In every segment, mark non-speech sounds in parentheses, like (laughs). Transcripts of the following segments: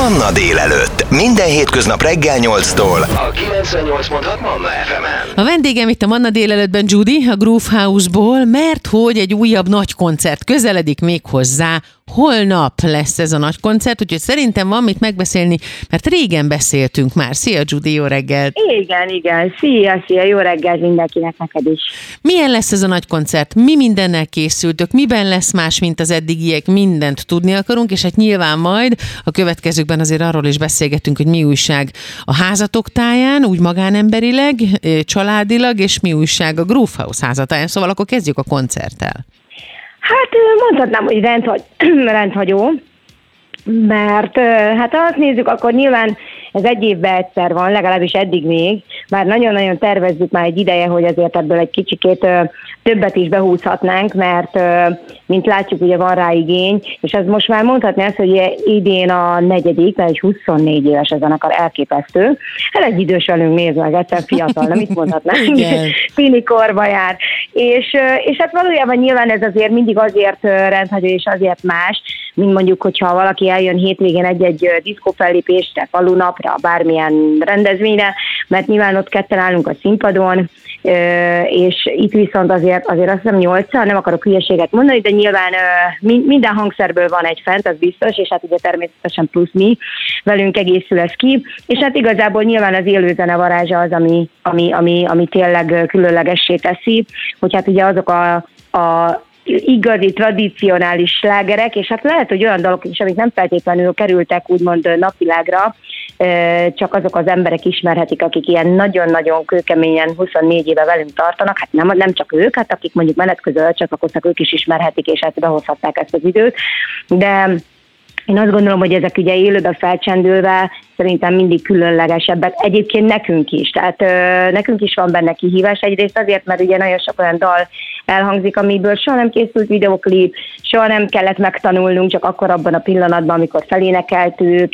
Manna délelőtt. Minden hétköznap reggel 8-tól. A 98.6 Manna FM-en. A vendégem itt a Manna délelőttben Judy, a Groove House-ból, mert hogy egy újabb nagy koncert közeledik még hozzá. Holnap lesz ez a nagy koncert, úgyhogy szerintem van mit megbeszélni, mert régen beszéltünk már. Szia Judy, jó reggelt! Igen, igen. Szia, szia, jó reggelt mindenkinek, neked is. Milyen lesz ez a nagy koncert? Mi mindennel készültök? Miben lesz más, mint az eddigiek? Mindent tudni akarunk, és hát nyilván majd a következőkben azért arról is beszélgetünk, hogy mi újság a házatok táján, úgy magánemberileg, családilag, és mi újság a Groove House házatáján. Szóval akkor kezdjük a koncerttel. Hát mondhatnám, hogy rendhagy, (clears throat) rendhagyó, mert hát azt nézzük, akkor nyilván ez egy évben egyszer van, legalábbis eddig még, már nagyon-nagyon tervezzük már egy ideje, hogy azért ebből egy kicsikét többet is behúzhatnánk, mert mint látjuk, ugye van rá igény, és ez most már mondhatni azt, hogy idén a negyedik, mert egy 24 éves ez a zenekar elképesztő. Hát egy idős velünk néz meg, egyszer fiatal, nem mit mondhatnánk, (laughs) Fini korba jár. És, és hát valójában nyilván ez azért mindig azért rendhagyó és azért más, mint mondjuk, hogyha valaki eljön hétvégén egy-egy diszkófellépésre, falunapra, bármilyen rendezvényre, mert nyilván ott ketten állunk a színpadon, és itt viszont azért, azért azt hiszem nyolccal, nem akarok hülyeséget mondani, de nyilván minden hangszerből van egy fent, az biztos, és hát ugye természetesen plusz mi velünk egészül ez ki, és hát igazából nyilván az élőzene varázsa az, ami, ami, ami, ami tényleg különlegessé teszi, hogy hát ugye azok a, a igazi, tradicionális slágerek, és hát lehet, hogy olyan dalok is, amik nem feltétlenül kerültek úgymond napvilágra, csak azok az emberek ismerhetik, akik ilyen nagyon-nagyon kőkeményen 24 éve velünk tartanak, hát nem, nem csak ők, hát akik mondjuk menet közül csatlakoztak, ők is ismerhetik, és hát behozhatták ezt az időt, de én azt gondolom, hogy ezek ugye élőben felcsendülve szerintem mindig különlegesebbek. Egyébként nekünk is, tehát ö, nekünk is van benne kihívás. Egyrészt azért, mert ugye nagyon sok olyan dal elhangzik, amiből soha nem készült videoklip, soha nem kellett megtanulnunk, csak akkor abban a pillanatban, amikor felénekeltük.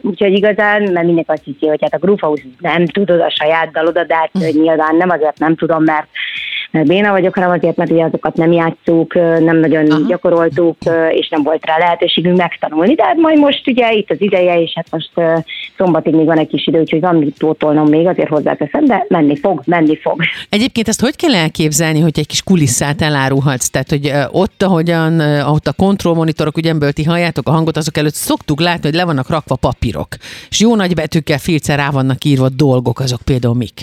Úgyhogy igazán, mert mindenki azt hiszi, hogy hát a Groove House nem tudod a saját dalodat, de hát nyilván nem azért nem tudom, mert béna vagyok, hanem azért, mert ugye azokat nem játszuk, nem nagyon Aha. gyakoroltuk, és nem volt rá lehetőségünk megtanulni, de hát majd most ugye itt az ideje, és hát most szombatig még van egy kis idő, úgyhogy van mit pótolnom még, azért hozzáteszem, de menni fog, menni fog. Egyébként ezt hogy kell elképzelni, hogy egy kis kulisszát elárulhatsz? Tehát, hogy ott, ahogyan ott a kontrollmonitorok, ugye ebből ti halljátok a hangot, azok előtt szoktuk látni, hogy le vannak rakva papírok, és jó nagy betűkkel, filccel rá vannak írva dolgok, azok például mik?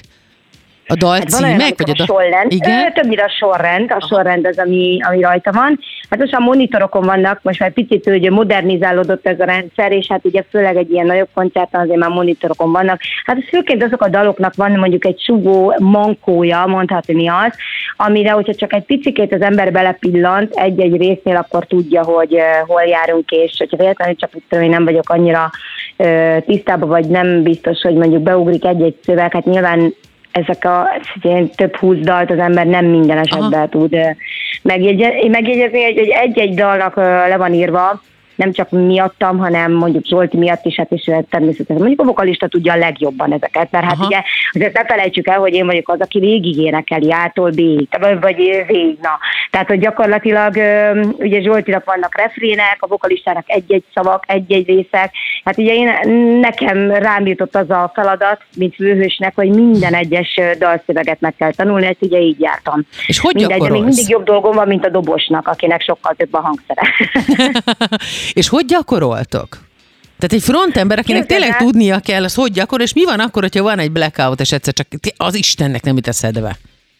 A dal hát címek? Olyan, vagy a, a sorrend. Igen? Többnyire a sorrend, a sorrend az, ami, ami rajta van. Hát most a monitorokon vannak, most már picit hogy modernizálódott ez a rendszer, és hát ugye főleg egy ilyen nagyobb koncerten azért már monitorokon vannak. Hát főként azok a daloknak van mondjuk egy sugó mankója, mondhatni az, amire, hogyha csak egy picikét az ember belepillant egy-egy résznél, akkor tudja, hogy hol járunk, és hogyha véletlenül csak tudom, én nem vagyok annyira tisztában, vagy nem biztos, hogy mondjuk beugrik egy-egy szöveg, hát nyilván ezek a ilyen több húsz dalt az ember nem minden esetben Aha. tud megjegyezni, hogy egy-egy dalnak le van írva, nem csak miattam, hanem mondjuk Zsolti miatt is, hát is természetesen mondjuk a vokalista tudja a legjobban ezeket, mert hát Aha. ugye azért ne felejtsük el, hogy én vagyok az, aki végig énekeli ától B, vagy végig, na. Tehát, hogy gyakorlatilag ugye Zsoltinak vannak refrének, a vokalistának egy-egy szavak, egy-egy részek, hát ugye én, nekem rám jutott az a feladat, mint főhősnek, hogy minden egyes dalszöveget meg kell tanulni, ezt ugye így jártam. És hogy Mindegy, de még mindig jobb dolgom van, mint a dobosnak, akinek sokkal több a hangszere. (laughs) (laughs) És hogy gyakoroltok? Tehát egy frontember, akinek Képzelem. tényleg tudnia kell, az hogy gyakorol, és mi van akkor, hogyha van egy blackout, és egyszer csak az Istennek nem jut eszedbe?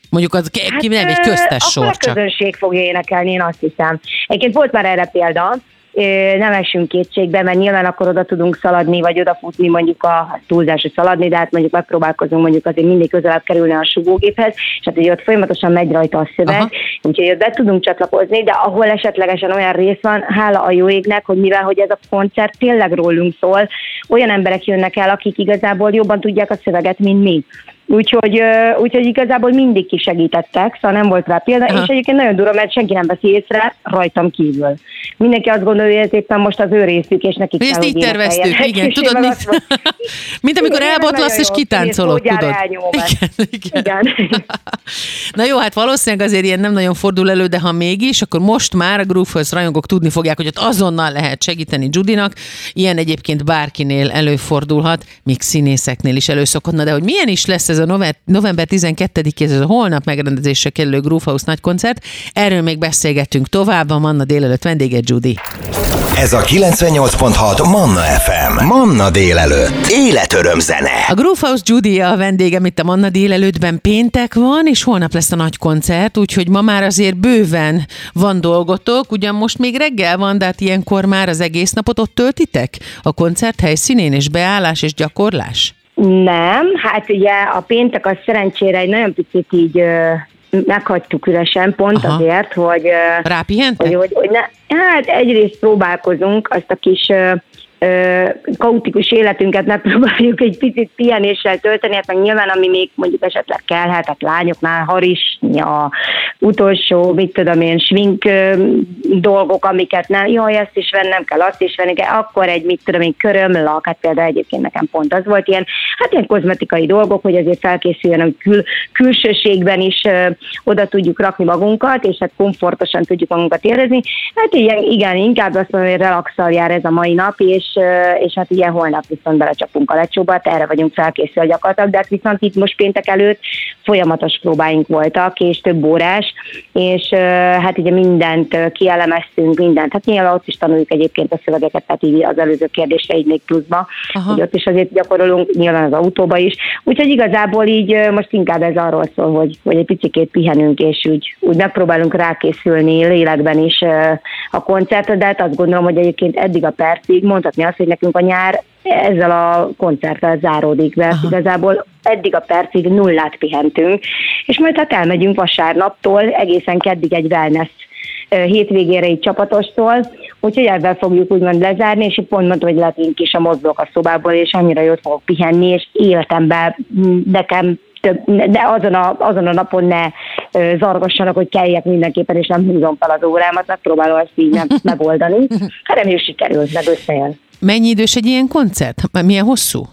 Mondjuk az hát, nem egy köztes sor csak. a közönség fogja énekelni, én azt hiszem. Egyébként volt már erre példa, nem esünk kétségbe, mert nyilván akkor oda tudunk szaladni, vagy odafutni mondjuk a túlzásra szaladni, de hát mondjuk megpróbálkozunk mondjuk azért mindig közelebb kerülni a sugógéphez, és hát ugye ott folyamatosan megy rajta a szöveg, Aha. úgyhogy ott be tudunk csatlakozni, de ahol esetlegesen olyan rész van, hála a jó égnek, hogy mivel hogy ez a koncert tényleg rólunk szól, olyan emberek jönnek el, akik igazából jobban tudják a szöveget, mint mi. Úgyhogy, úgyhogy igazából mindig kisegítettek, szóval nem volt rá példa, Aha. és egyébként nagyon durva, mert senki nem veszi észre rajtam kívül. Mindenki azt gondolja, hogy éppen most az ő részük, és nekik kell, ezt így terveztük, (laughs) igen, tudod mit? Mint amikor elbotlasz és kitáncolod, tudod. (laughs) Igen, igen. igen. (laughs) Na jó, hát valószínűleg azért ilyen nem nagyon fordul elő, de ha mégis, akkor most már a Groovehouse rajongók tudni fogják, hogy ott azonnal lehet segíteni Judinak. Ilyen egyébként bárkinél előfordulhat, még színészeknél is előszokhatna, de hogy milyen is lesz ez a november 12-ig, ez a holnap megrendezésre kerülő Groovehouse nagy koncert, erről még beszélgetünk tovább, a Manna délelőtt vendége Judy. Ez a 98.6 Manna FM. Manna délelőtt. Életöröm zene. A Groovehouse Judy a vendégem itt a Manna délelőttben péntek van, és holnap lesz a nagy koncert, úgyhogy ma már azért bőven van dolgotok. Ugyan most még reggel van, de hát ilyenkor már az egész napot ott töltitek? A koncert helyszínén, és beállás és gyakorlás? Nem, hát ugye a péntek az szerencsére egy nagyon picit így meghagytuk üresen, pont Aha. azért, hogy... Rápihentek? Hogy, hogy, hogy ne, hát egyrészt próbálkozunk azt a kis kaotikus életünket megpróbáljuk egy picit pihenéssel tölteni, hát meg nyilván, ami még mondjuk esetleg kellhet, hát lányoknál harisnya, utolsó, mit tudom én, svink dolgok, amiket nem, jaj, ezt is vennem kell, azt is venni kell, akkor egy, mit tudom én, körömlak, hát például egyébként nekem pont az volt ilyen, hát ilyen kozmetikai dolgok, hogy azért felkészüljön, hogy kül, külsőségben is ö, oda tudjuk rakni magunkat, és hát komfortosan tudjuk magunkat érezni. Hát igen, igen inkább azt mondom, hogy relaxal jár ez a mai nap, és és, hát ilyen holnap viszont belecsapunk a lecsóba, erre vagyunk felkészülve gyakorlatilag, de hát viszont itt most péntek előtt folyamatos próbáink voltak, és több órás, és hát ugye mindent kielemeztünk, mindent. Hát nyilván ott is tanuljuk egyébként a szövegeket, tehát így az előző kérdésre így még pluszba, Aha. hogy ott is azért gyakorolunk, nyilván az autóba is. Úgyhogy igazából így most inkább ez arról szól, hogy, hogy egy picit pihenünk, és úgy, úgy megpróbálunk rákészülni lélekben is a koncertre, de hát azt gondolom, hogy egyébként eddig a percig mondhatni azt, hogy nekünk a nyár ezzel a koncerttel záródik, mert Aha. igazából eddig a percig nullát pihentünk, és majd hát elmegyünk vasárnaptól egészen keddig egy wellness hétvégére egy csapatostól, úgyhogy ebben fogjuk úgymond lezárni, és pont mondtam, hogy lehet én is a mozdulok a szobából, és annyira jót fogok pihenni, és életemben nekem több, de azon a, azon a napon ne zargassanak, hogy kelljek mindenképpen, és nem húzom fel az órámat, megpróbálom ezt így nem (laughs) megoldani. Hát reméljük sikerül, meg összejön. Mennyi idős egy ilyen koncert? Milyen hosszú?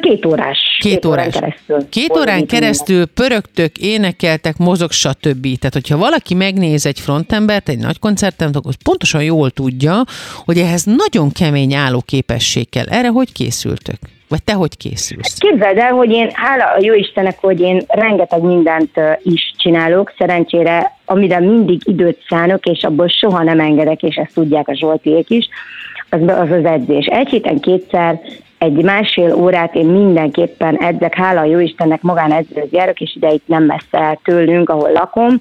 Két órás. Két, két órás. órán keresztül. Két órán keresztül pörögtök, énekeltek, mozog, stb. Tehát, hogyha valaki megnéz egy frontembert, egy nagy koncerten, akkor pontosan jól tudja, hogy ehhez nagyon kemény állóképesség kell. Erre hogy készültök? Vagy te hogy készülsz? Képzeld el, hogy én, hála a jó Istennek, hogy én rengeteg mindent is csinálok, szerencsére, amire mindig időt szánok, és abból soha nem engedek, és ezt tudják a Zsoltiék is, az az, az edzés. Egy héten kétszer egy másfél órát én mindenképpen edzek, hála a jó Istennek magán edzőhöz járok, és ide itt nem messze tőlünk, ahol lakom,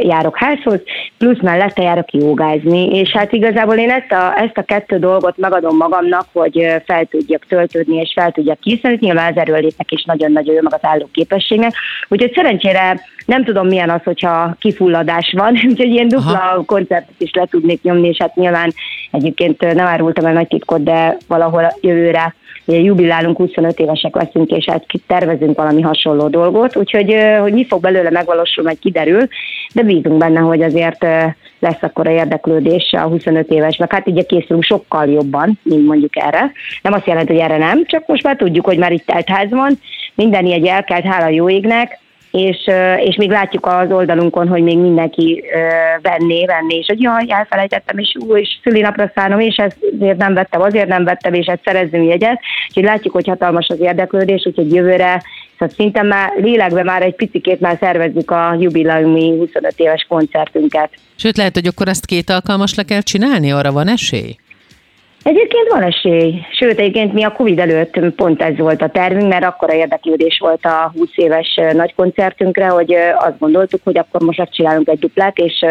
járok házhoz, plusz mellette járok jogázni, és hát igazából én ezt a, ezt a kettő dolgot megadom magamnak, hogy fel tudjak töltődni, és fel tudjak készülni, nyilván az erőlétnek is nagyon-nagyon jó, meg az álló képességnek, úgyhogy szerencsére nem tudom milyen az, hogyha kifulladás van, (laughs) úgyhogy ilyen dupla Aha. koncertet is le tudnék nyomni, és hát nyilván egyébként nem árultam el nagy titkot, de valahol jövőre ugye jubilálunk, 25 évesek leszünk, és hát tervezünk valami hasonló dolgot, úgyhogy hogy mi fog belőle megvalósulni, majd kiderül, de bízunk benne, hogy azért lesz akkor a érdeklődés a 25 éves, meg hát ugye készülünk sokkal jobban, mint mondjuk erre. Nem azt jelenti, hogy erre nem, csak most már tudjuk, hogy már itt teltház van, minden egy elkelt, hála jó égnek, és, és még látjuk az oldalunkon, hogy még mindenki venné, venné, és hogy jaj, elfelejtettem, és új, és szülinapra szánom, és ezért nem vettem, azért nem vettem, és ezt szerezzünk jegyet. Úgyhogy látjuk, hogy hatalmas az érdeklődés, úgyhogy jövőre tehát szinte már lélekben már egy picikét már szervezzük a jubileumi 25 éves koncertünket. Sőt, lehet, hogy akkor ezt két alkalmasra kell csinálni, arra van esély? Egyébként van esély. Sőt, egyébként mi a Covid előtt pont ez volt a tervünk, mert akkora érdeklődés volt a 20 éves nagy koncertünkre, hogy azt gondoltuk, hogy akkor most csinálunk egy duplát, és,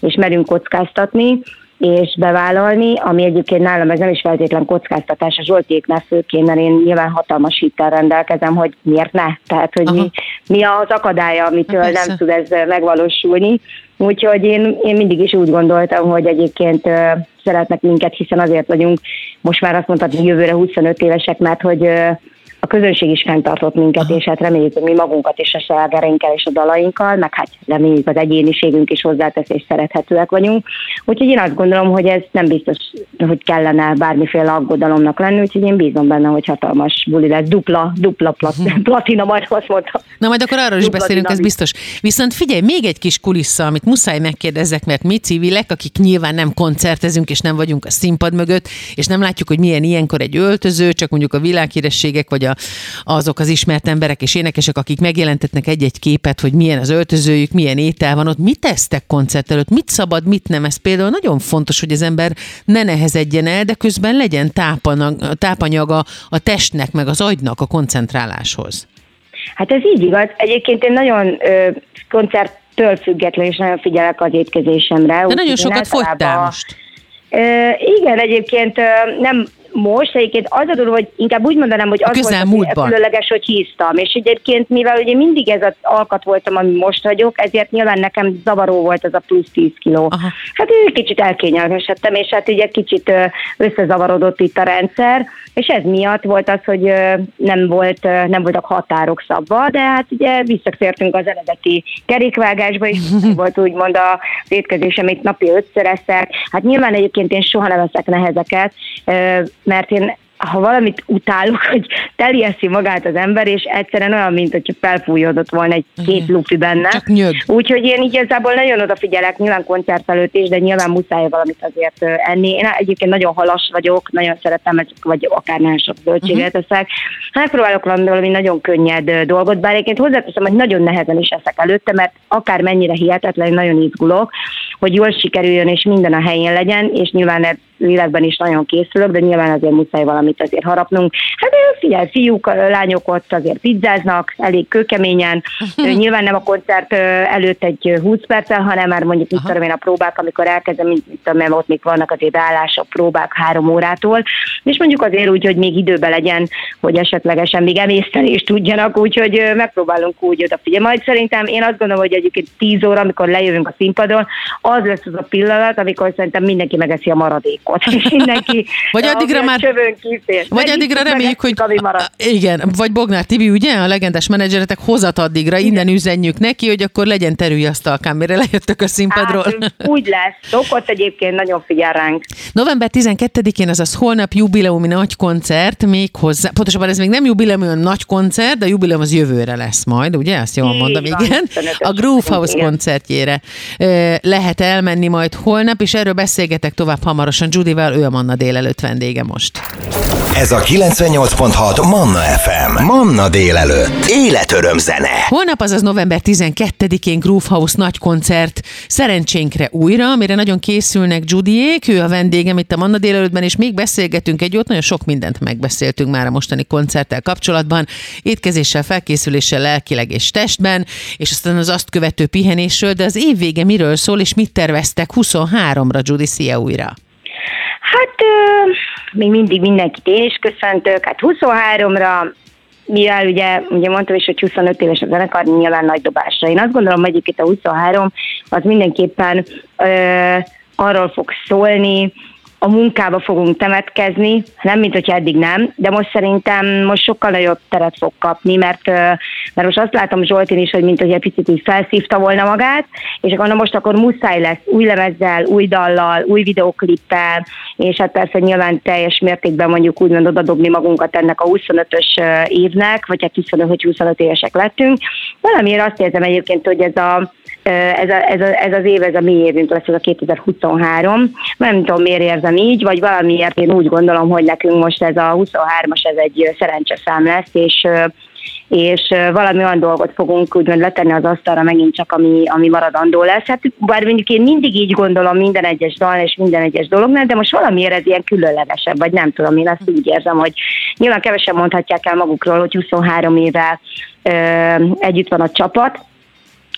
és merünk kockáztatni és bevállalni, ami egyébként nálam ez nem is feltétlen kockáztatás a Zsoltéknál főként, mert én nyilván hatalmas hittel rendelkezem, hogy miért ne. Tehát, hogy mi, mi az akadálya, amitől Persze. nem tud ez megvalósulni. Úgyhogy én, én mindig is úgy gondoltam, hogy egyébként uh, szeretnek minket, hiszen azért vagyunk most már azt mondhatni jövőre 25 évesek, mert hogy uh, a közönség is fenntartott minket, Aha. és hát reméljük, hogy mi magunkat is a slágereinkkel és a dalainkkal, meg hát reméljük az egyéniségünk is hozzátesz és szerethetőek vagyunk. Úgyhogy én azt gondolom, hogy ez nem biztos, hogy kellene bármiféle aggodalomnak lenni, úgyhogy én bízom benne, hogy hatalmas buli lesz, dupla, dupla plat, (laughs) platina, majd azt mondtam. Na majd akkor arról is beszélünk, ez biztos. Viszont figyelj, még egy kis kulissza, amit muszáj megkérdezzek, mert mi civilek, akik nyilván nem koncertezünk, és nem vagyunk a színpad mögött, és nem látjuk, hogy milyen ilyenkor egy öltöző, csak mondjuk a világhírességek, vagy a, azok az ismert emberek és énekesek, akik megjelentetnek egy-egy képet, hogy milyen az öltözőjük, milyen étel van ott, mit tesztek koncert előtt, mit szabad, mit nem. Ez például nagyon fontos, hogy az ember ne nehezedjen el, de közben legyen tápanyaga a testnek, meg az agynak a koncentráláshoz. Hát ez így igaz. Egyébként én nagyon ö, koncerttől független és nagyon figyelek az étkezésemre. De nagyon sokat fogytál most. Ö, igen, egyébként ö, nem most egyébként az a dolog, hogy inkább úgy mondanám, hogy az volt a különleges, hogy híztam. És egyébként, mivel ugye mindig ez az alkat voltam, ami most vagyok, ezért nyilván nekem zavaró volt az a plusz 10 kiló. Aha. Hát kicsit elkényelmesedtem, és hát ugye kicsit összezavarodott itt a rendszer, és ez miatt volt az, hogy nem, volt, nem voltak határok szabva, de hát ugye visszatértünk az eredeti kerékvágásba, és (laughs) volt úgymond a étkezésem, itt napi ötször eszek. Hát nyilván egyébként én soha nem eszek nehezeket, mert én ha valamit utálok, hogy eszi magát az ember, és egyszerűen olyan, mint hogyha felfújódott volna egy két lufi benne. Csak nyög. Úgyhogy én igazából nagyon odafigyelek, nyilván koncert előtt is, de nyilván muszáj valamit azért enni. Én egyébként nagyon halas vagyok, nagyon szeretem, vagy akár nagyon sok zöldséget uh-huh. eszek. Megpróbálok valami nagyon könnyed dolgot, bár egyébként hozzáteszem, hogy nagyon nehezen is eszek előtte, mert akár mennyire hihetetlen, nagyon izgulok, hogy jól sikerüljön, és minden a helyén legyen, és nyilván lélekben is nagyon készülök, de nyilván azért muszáj valamit azért harapnunk. Hát figyelj, fiúk, lányok ott azért pizzáznak, elég kőkeményen. (laughs) nyilván nem a koncert előtt egy 20 perccel, hanem már mondjuk mit tudom én a próbák, amikor elkezdem, mint tudom ott még vannak azért állások, próbák három órától, és mondjuk azért úgy, hogy még időben legyen, hogy esetlegesen még emészteni is tudjanak, úgyhogy megpróbálunk úgy odafigyelni. Majd szerintem én azt gondolom, hogy egyébként 10 óra, amikor lejövünk a színpadon, az lesz az a pillanat, amikor szerintem mindenki megeszi a maradékot, és mindenki (laughs) vagy addigra már, vagy addigra reméljük, hogy igen, vagy Bognár Tibi, ugye, a legendás menedzseretek hozat addigra, innen üzenjük neki, hogy akkor legyen terülyasztalkán, mire lejöttök a színpadról. Hát, (laughs) úgy lesz. Szokott egyébként nagyon figyel ránk. November 12-én, azaz holnap jubileumi nagy koncert, még hozzá, pontosabban ez még nem jubileumi, hanem nagy koncert, de a jubileum az jövőre lesz majd, ugye? Azt jól mondom, igen. A Groove House koncertjére lehet elmenni majd holnap, és erről beszélgetek tovább hamarosan Judival, ő a Manna délelőtt vendége most. Ez a 98.6 Manna FM. Manna délelőtt. Életöröm zene. Holnap, azaz november 12-én Groove House nagy koncert szerencsénkre újra, amire nagyon készülnek Judiék, ő a vendégem itt a Manna délelőttben, és még beszélgetünk egy jót, nagyon sok mindent megbeszéltünk már a mostani koncerttel kapcsolatban, étkezéssel, felkészüléssel, lelkileg és testben, és aztán az azt követő pihenésről, de az év vége miről szól, és mit terveztek 23-ra, Judy, szia újra! Hát még mindig mindenkit én is köszöntök, hát 23-ra mivel ugye, ugye mondtam is, hogy 25 éves a zenekar, nyilván nagy dobásra. Én azt gondolom, hogy itt a 23 az mindenképpen ö, arról fog szólni, a munkába fogunk temetkezni, nem mint hogyha eddig nem, de most szerintem most sokkal nagyobb teret fog kapni, mert, mert most azt látom Zsoltin is, hogy mint hogy egy picit így felszívta volna magát, és akkor na most akkor muszáj lesz új lemezzel, új dallal, új videoklippel, és hát persze nyilván teljes mértékben mondjuk úgymond odadobni magunkat ennek a 25-ös évnek, vagy hát 25, hogy 25 évesek lettünk. Valamiért azt érzem egyébként, hogy ez a ez, a, ez, a, ez az év, ez a mi évünk lesz, ez a 2023. Nem tudom, miért érzem így, vagy valamiért én úgy gondolom, hogy nekünk most ez a 23-as, ez egy szerencseszám lesz, és és valami olyan dolgot fogunk úgymond letenni az asztalra megint csak, ami, ami maradandó lesz. Hát bár mondjuk én mindig így gondolom minden egyes dal és minden egyes dolognál, de most valamiért ez ilyen különlegesebb, vagy nem tudom, én azt úgy érzem, hogy nyilván kevesen mondhatják el magukról, hogy 23 éve ö, együtt van a csapat,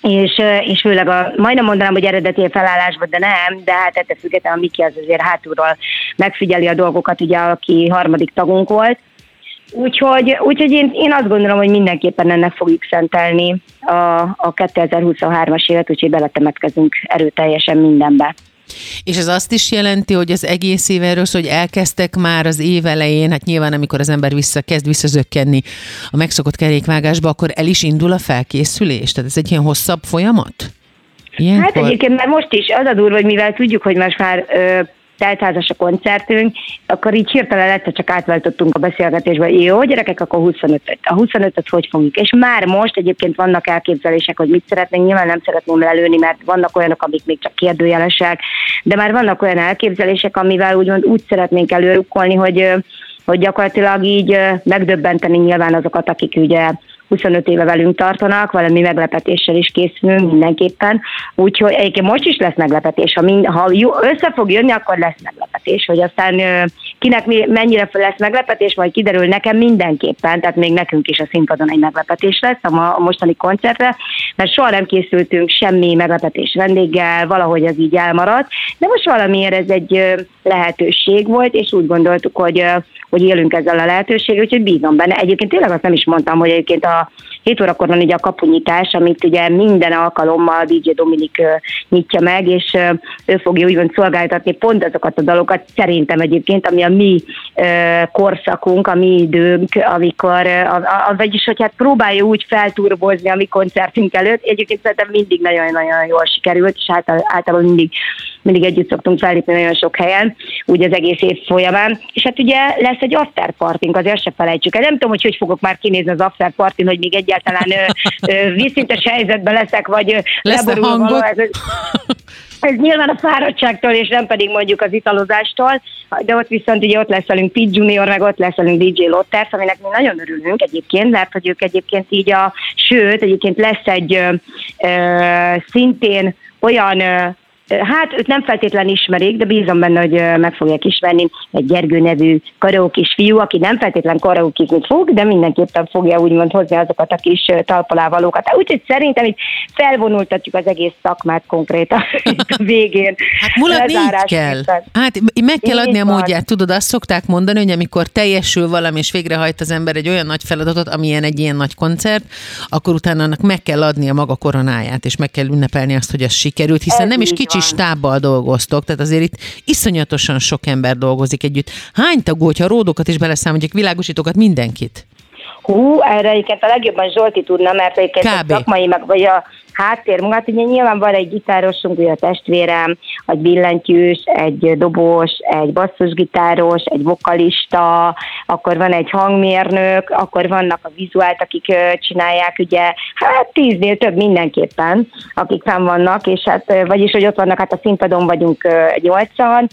és, és főleg a, majdnem mondanám, hogy eredeti felállásban, de nem, de hát ettől függetlenül a Miki az azért hátulról megfigyeli a dolgokat, ugye, aki harmadik tagunk volt. Úgyhogy, úgyhogy én, én azt gondolom, hogy mindenképpen ennek fogjuk szentelni a, a 2023-as évet, úgyhogy beletemetkezünk erőteljesen mindenbe. És ez azt is jelenti, hogy az egész év erről hogy elkezdtek már az év elején, hát nyilván amikor az ember visszakezd visszazökkenni a megszokott kerékvágásba, akkor el is indul a felkészülés? Tehát ez egy ilyen hosszabb folyamat? Ilyenkor? Hát egyébként már most is az a durva, hogy mivel tudjuk, hogy most már ö, teltházas a koncertünk, akkor így hirtelen lett, csak átváltottunk a beszélgetésbe, jó, gyerekek, akkor 25-öt. A 25-öt hogy fogjuk? És már most egyébként vannak elképzelések, hogy mit szeretnénk, nyilván nem szeretném lelőni, mert vannak olyanok, amik még csak kérdőjelesek, de már vannak olyan elképzelések, amivel úgymond úgy szeretnénk előrukkolni, hogy hogy gyakorlatilag így megdöbbenteni nyilván azokat, akik ugye 25 éve velünk tartanak, valami meglepetéssel is készülünk mindenképpen. Úgyhogy egyébként most is lesz meglepetés. Ha, mind, ha jó, össze fog jönni, akkor lesz meglepetés. Hogy aztán kinek mennyire lesz meglepetés, majd kiderül nekem mindenképpen, tehát még nekünk is a színpadon egy meglepetés lesz a mostani koncertre, mert soha nem készültünk semmi meglepetés vendéggel, valahogy az így elmaradt, de most valamiért ez egy lehetőség volt, és úgy gondoltuk, hogy, hogy élünk ezzel a lehetőséggel, úgyhogy bízom benne. Egyébként tényleg azt nem is mondtam, hogy egyébként a 7 órakor van ugye a kapunyítás, amit ugye minden alkalommal DJ Dominik nyitja meg, és ő fogja úgymond szolgáltatni pont azokat a dalokat, szerintem egyébként, ami a mi korszakunk, a mi időnk, amikor, vagyis hogy hát próbálja úgy felturbozni a mi koncertünk előtt. Egyébként szerintem mindig nagyon-nagyon jól sikerült, és általában mindig, mindig együtt szoktunk fellépni nagyon sok helyen, úgy az egész év folyamán. És hát ugye lesz egy after partink, azért se felejtsük el. Nem tudom, hogy hogy fogok már kinézni az after partin, hogy még egyáltalán vízszintes helyzetben leszek, vagy lesz leborulva. Ez, ez nyilván a fáradtságtól, és nem pedig mondjuk az italozástól, de ott viszont ugye ott lesz velünk Pete Junior, meg ott lesz velünk DJ Lotters, aminek mi nagyon örülünk egyébként, mert hogy ők egyébként így a, sőt, egyébként lesz egy ö, ö, szintén olyan ö, Hát őt nem feltétlen ismerik, de bízom benne, hogy meg fogják ismerni egy Gergő nevű karaokis fiú, aki nem feltétlen karaokizni fog, de mindenképpen fogja úgymond hozni azokat a kis talpalávalókat. Hát úgyhogy szerintem itt felvonultatjuk az egész szakmát konkrétan (laughs) a végén. Hát mulatni így kell. Hát meg kell adni a módját, tudod, azt szokták mondani, hogy amikor teljesül valami, és végrehajt az ember egy olyan nagy feladatot, amilyen egy ilyen nagy koncert, akkor utána annak meg kell adni a maga koronáját, és meg kell ünnepelni azt, hogy az sikerült, hiszen Ez nem is kicsi stábbal dolgoztok, tehát azért itt iszonyatosan sok ember dolgozik együtt. Hány tagú, hogyha ródokat is beleszámoljuk, világosítókat, mindenkit? Hú, erre egyébként a legjobban Zsolti tudna, mert egyébként Kb. a szakmai, meg vagy a háttérmunkát, ugye nyilván van egy gitárosunk, ugye a testvérem, egy billentyűs, egy dobos, egy basszusgitáros, egy vokalista, akkor van egy hangmérnök, akkor vannak a vizuált, akik csinálják, ugye, hát tíznél több mindenképpen, akik nem vannak, és hát, vagyis, hogy ott vannak, hát a színpadon vagyunk nyolcan,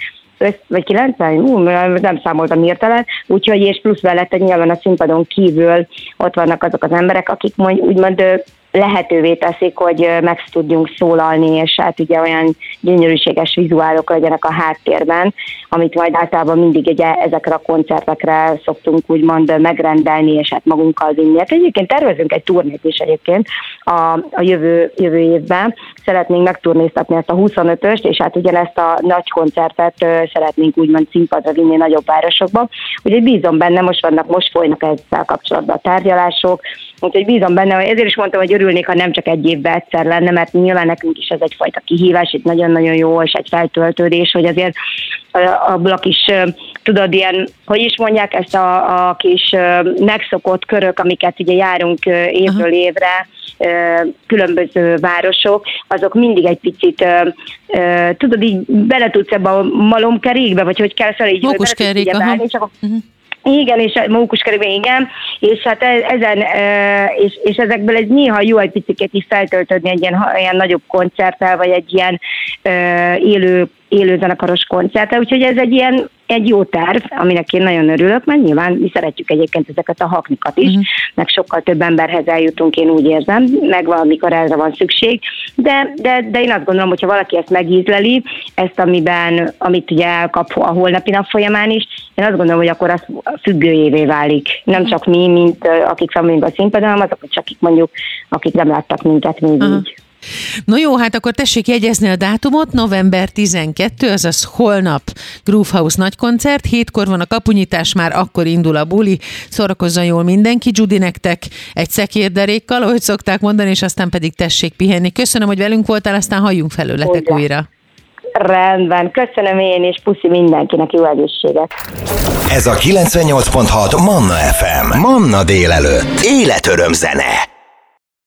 vagy 90, ú, nem számoltam hirtelen, úgyhogy és plusz mellette nyilván a színpadon kívül ott vannak azok az emberek, akik mondjuk úgymond lehetővé teszik, hogy meg tudjunk szólalni, és hát ugye olyan gyönyörűséges vizuálok legyenek a háttérben, amit majd általában mindig ugye ezekre a koncertekre szoktunk úgymond megrendelni, és hát magunkkal vinni. Hát egyébként tervezünk egy turnét is egyébként a, a jövő, jövő évben. Szeretnénk megturnéztatni ezt a 25-öst, és hát ugyanezt a nagy koncertet szeretnénk úgymond színpadra vinni nagyobb városokba. Úgyhogy bízom benne, most vannak, most folynak ezzel kapcsolatban a tárgyalások, úgyhogy bízom benne, ezért is mondtam, hogy örülnék, ha nem csak egy évben egyszer lenne, mert nyilván nekünk is ez egyfajta kihívás, itt nagyon-nagyon jó, és egy feltöltődés, hogy azért abból a kis, tudod, ilyen, hogy is mondják, ezt a, a kis megszokott körök, amiket ugye járunk évről évre, különböző városok, azok mindig egy picit, tudod, így bele tudsz ebbe a malomkerékbe, vagy hogy kell fel így, Mókuskerék, csak uh-huh. Igen, és mókuskerékben igen, és hát e, ezen, és, és ezekből egy néha jó egy picit is feltöltödni egy ilyen, ilyen nagyobb koncerttel, vagy egy ilyen élő élő zenekaros koncertre, úgyhogy ez egy ilyen egy jó terv, aminek én nagyon örülök, mert nyilván mi szeretjük egyébként ezeket a haknikat is, uh-huh. meg sokkal több emberhez eljutunk, én úgy érzem, meg valamikor erre van szükség, de, de, de én azt gondolom, hogyha valaki ezt megízleli, ezt amiben, amit ugye elkap a holnapi nap folyamán is, én azt gondolom, hogy akkor az függőjévé válik. Nem csak mi, mint akik fel a színpadon, hanem azok, csak akik mondjuk, akik nem láttak minket még uh-huh. így. No jó, hát akkor tessék jegyezni a dátumot, november 12, azaz holnap Groove House nagy koncert, hétkor van a kapunyítás, már akkor indul a buli, szórakozzon jól mindenki, Judy nektek egy szekérderékkal, ahogy szokták mondani, és aztán pedig tessék pihenni. Köszönöm, hogy velünk voltál, aztán halljunk felőletek újra. Rendben, köszönöm én, és puszi mindenkinek jó egészséget. Ez a 98.6 Manna FM. Manna délelőtt. Életöröm zene.